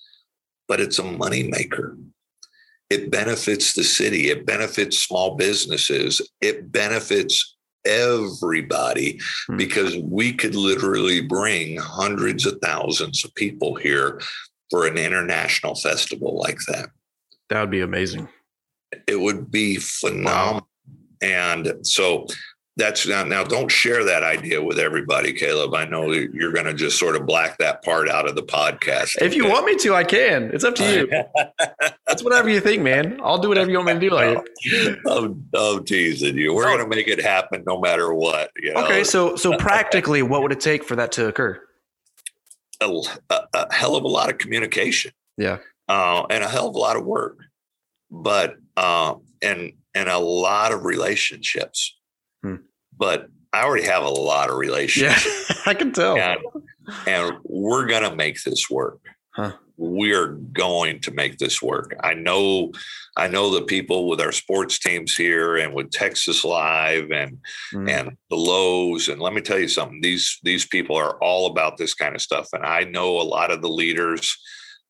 but it's a moneymaker. It benefits the city, it benefits small businesses, it benefits everybody mm-hmm. because we could literally bring hundreds of thousands of people here for an international festival like that. That would be amazing. It would be phenomenal. Wow. And so that's now, now don't share that idea with everybody, Caleb. I know you're going to just sort of black that part out of the podcast. If you want me to, I can. It's up to you. *laughs* that's whatever you think, man. I'll do whatever you want me to do. Like, *laughs* oh, oh, teasing you. We're going to make it happen no matter what. You know? Okay, so so practically, what would it take for that to occur? A, a, a hell of a lot of communication. Yeah, uh, and a hell of a lot of work, but uh, and and a lot of relationships Hmm. But I already have a lot of relationships. Yeah, *laughs* I can tell. And, and we're going to make this work. Huh. We are going to make this work. I know, I know the people with our sports teams here and with Texas Live and mm. and the Loews. And let me tell you something: these these people are all about this kind of stuff. And I know a lot of the leaders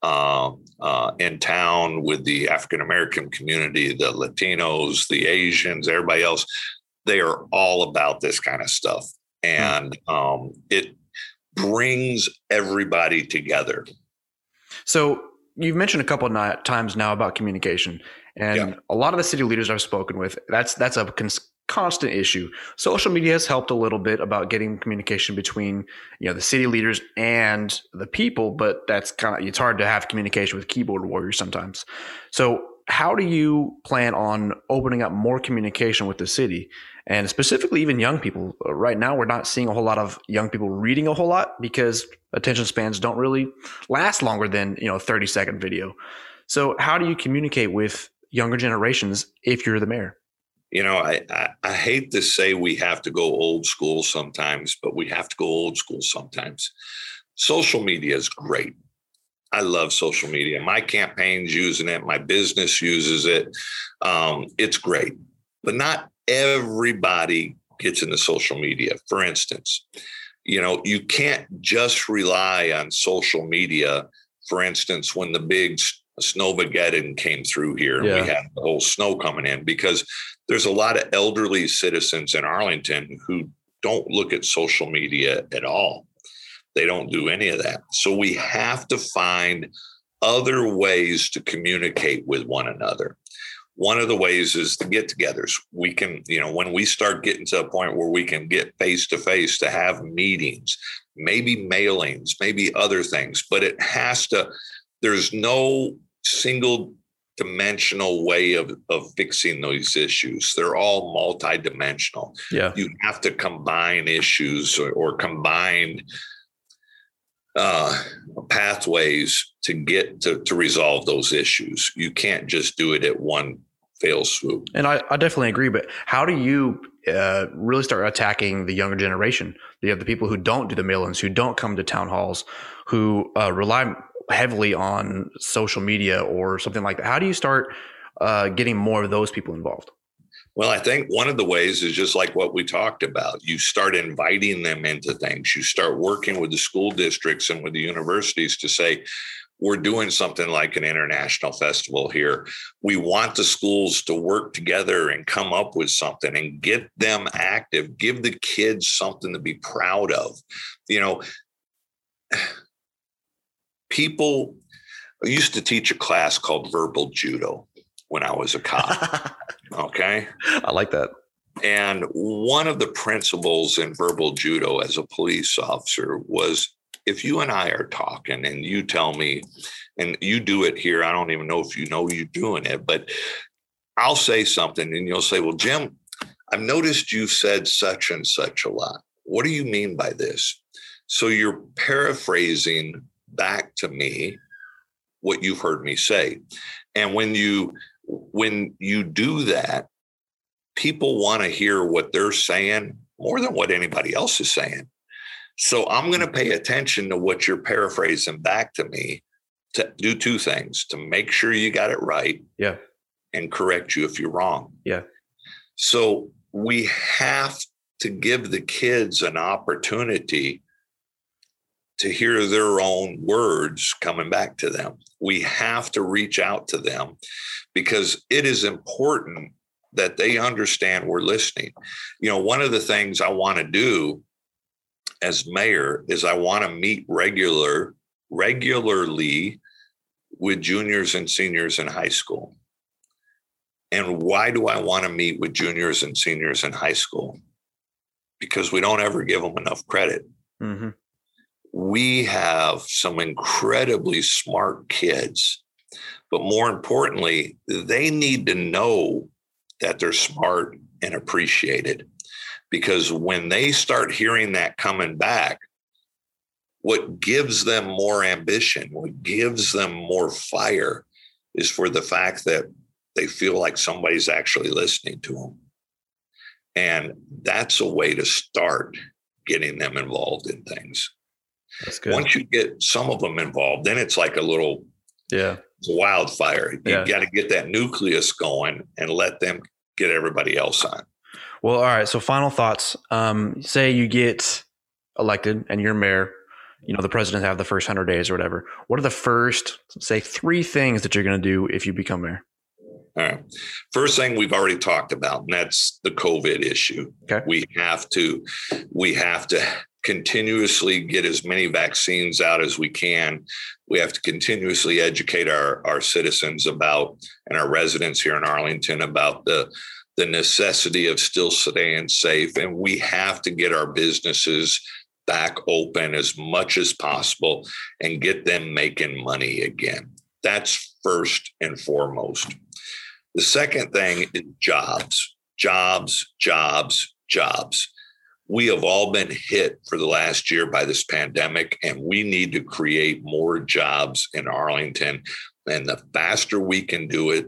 uh, uh, in town with the African American community, the Latinos, the Asians, everybody else they are all about this kind of stuff. Hmm. And um, it brings everybody together. So you've mentioned a couple of times now about communication, and yeah. a lot of the city leaders I've spoken with, that's that's a cons- constant issue. Social media has helped a little bit about getting communication between you know the city leaders and the people, but that's kind of it's hard to have communication with keyboard warriors sometimes. So how do you plan on opening up more communication with the city and specifically even young people right now we're not seeing a whole lot of young people reading a whole lot because attention spans don't really last longer than you know a 30 second video so how do you communicate with younger generations if you're the mayor you know I, I, I hate to say we have to go old school sometimes but we have to go old school sometimes social media is great. I love social media. My campaign's using it. My business uses it. Um, it's great, but not everybody gets into social media. For instance, you know, you can't just rely on social media. For instance, when the big snowmageddon came through here and yeah. we had the whole snow coming in, because there's a lot of elderly citizens in Arlington who don't look at social media at all. They don't do any of that. So we have to find other ways to communicate with one another. One of the ways is the get togethers. We can, you know, when we start getting to a point where we can get face to face to have meetings, maybe mailings, maybe other things, but it has to, there's no single dimensional way of, of fixing those issues. They're all multidimensional. Yeah. You have to combine issues or, or combine uh, pathways to get to, to resolve those issues. You can't just do it at one fail swoop. And I, I definitely agree. But how do you uh, really start attacking the younger generation? You have the people who don't do the mail-ins, who don't come to town halls, who uh, rely heavily on social media or something like that. How do you start uh, getting more of those people involved? Well, I think one of the ways is just like what we talked about. You start inviting them into things. You start working with the school districts and with the universities to say, we're doing something like an international festival here. We want the schools to work together and come up with something and get them active, give the kids something to be proud of. You know, people I used to teach a class called verbal judo when I was a cop. *laughs* okay. I like that. And one of the principles in verbal judo as a police officer was if you and I are talking and you tell me, and you do it here, I don't even know if you know you're doing it, but I'll say something and you'll say, Well, Jim, I've noticed you've said such and such a lot. What do you mean by this? So you're paraphrasing back to me what you've heard me say. And when you when you do that, people want to hear what they're saying more than what anybody else is saying. So I'm going to mm-hmm. pay attention to what you're paraphrasing back to me to do two things to make sure you got it right. Yeah. And correct you if you're wrong. Yeah. So we have to give the kids an opportunity to hear their own words coming back to them. We have to reach out to them because it is important that they understand we're listening. You know, one of the things I want to do as mayor is I want to meet regular regularly with juniors and seniors in high school. And why do I want to meet with juniors and seniors in high school? Because we don't ever give them enough credit. Mm-hmm we have some incredibly smart kids, but more importantly, they need to know that they're smart and appreciated. Because when they start hearing that coming back, what gives them more ambition, what gives them more fire is for the fact that they feel like somebody's actually listening to them. And that's a way to start getting them involved in things. That's good. Once you get some of them involved, then it's like a little yeah wildfire. You yeah. got to get that nucleus going and let them get everybody else on. Well, all right. So final thoughts. Um, say you get elected and you're mayor. You know the president have the first hundred days or whatever. What are the first, say, three things that you're going to do if you become mayor? All right. First thing we've already talked about, and that's the COVID issue. Okay. We have to, we have to continuously get as many vaccines out as we can. We have to continuously educate our, our citizens about and our residents here in Arlington about the the necessity of still staying safe. And we have to get our businesses back open as much as possible and get them making money again. That's first and foremost. The second thing is jobs, jobs, jobs, jobs we have all been hit for the last year by this pandemic, and we need to create more jobs in Arlington. And the faster we can do it,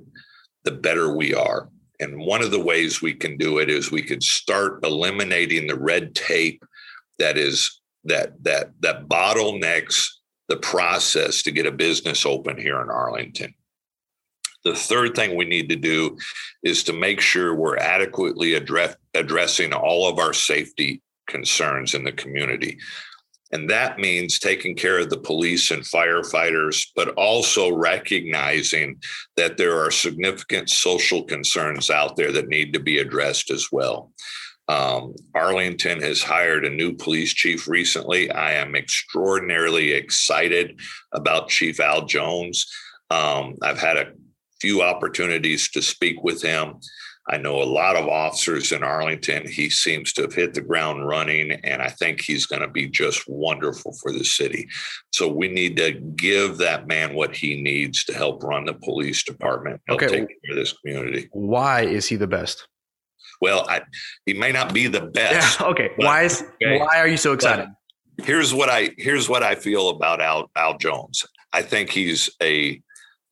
the better we are. And one of the ways we can do it is we could start eliminating the red tape that is that that that bottlenecks the process to get a business open here in Arlington. The third thing we need to do is to make sure we're adequately address, addressing all of our safety concerns in the community. And that means taking care of the police and firefighters, but also recognizing that there are significant social concerns out there that need to be addressed as well. Um, Arlington has hired a new police chief recently. I am extraordinarily excited about Chief Al Jones. Um, I've had a few opportunities to speak with him. I know a lot of officers in Arlington. He seems to have hit the ground running, and I think he's going to be just wonderful for the city. So we need to give that man what he needs to help run the police department, help Okay. take care of this community. Why is he the best? Well, I, he may not be the best. Yeah. *laughs* Okay. But- why is okay. why are you so excited? here's what I here's what I feel about Al Al Jones. I think he's a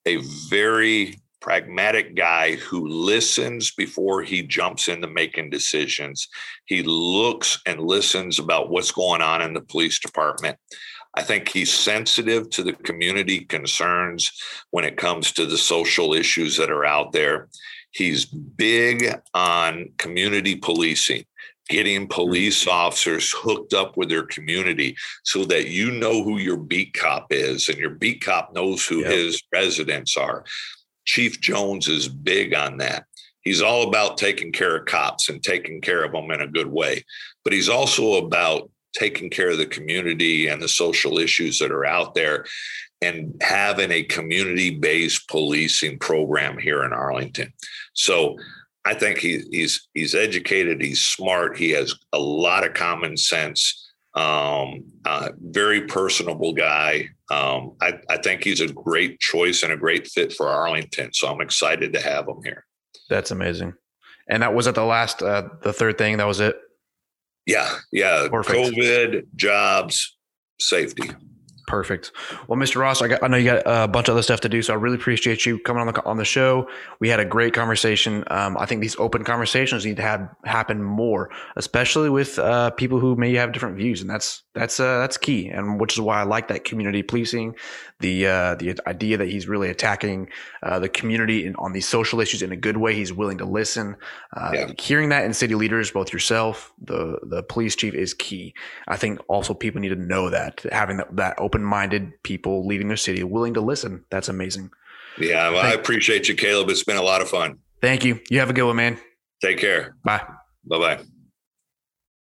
a very pragmatic guy who listens before he jumps into making decisions. He looks and listens about what's going on in the police department. I think he's sensitive to the community concerns when it comes to the social issues that are out there. He's big on community policing getting police officers hooked up with their community so that you know who your beat cop is and your beat cop knows who Yep. his residents are. Chief Jones is big on that. He's all about taking care of cops and taking care of them in a good way, but he's also about taking care of the community and the social issues that are out there and having a community based policing program here in Arlington. So I think he, he's he's educated. He's smart. He has a lot of common sense. Um, uh, very personable guy. Um, I, I think he's a great choice and a great fit for Arlington. So I'm excited to have him here. That's amazing. And that was at the last, uh, the third thing. That was it. Yeah, yeah. Perfect. COVID, jobs, safety. Perfect. Well, Mr. Ross, I, got, I know you got a bunch of other stuff to do, so I really appreciate you coming on the on the show. We had a great conversation. Um, I think these open conversations need to have happen more, especially with uh, people who may have different views, and that's that's uh, that's key. And which is why I like that community policing, the uh, the idea that he's really attacking uh, the community in, on these social issues in a good way. He's willing to listen. Uh, Yeah. Hearing that in city leaders, both yourself, the the police chief, is key. I think also people need to know that having that, that open minded people leading their city, willing to listen. That's amazing. Yeah, well, I appreciate you, Caleb. It's been a lot of fun. Thank you. You have a good one, man. Take care. Bye. Bye bye.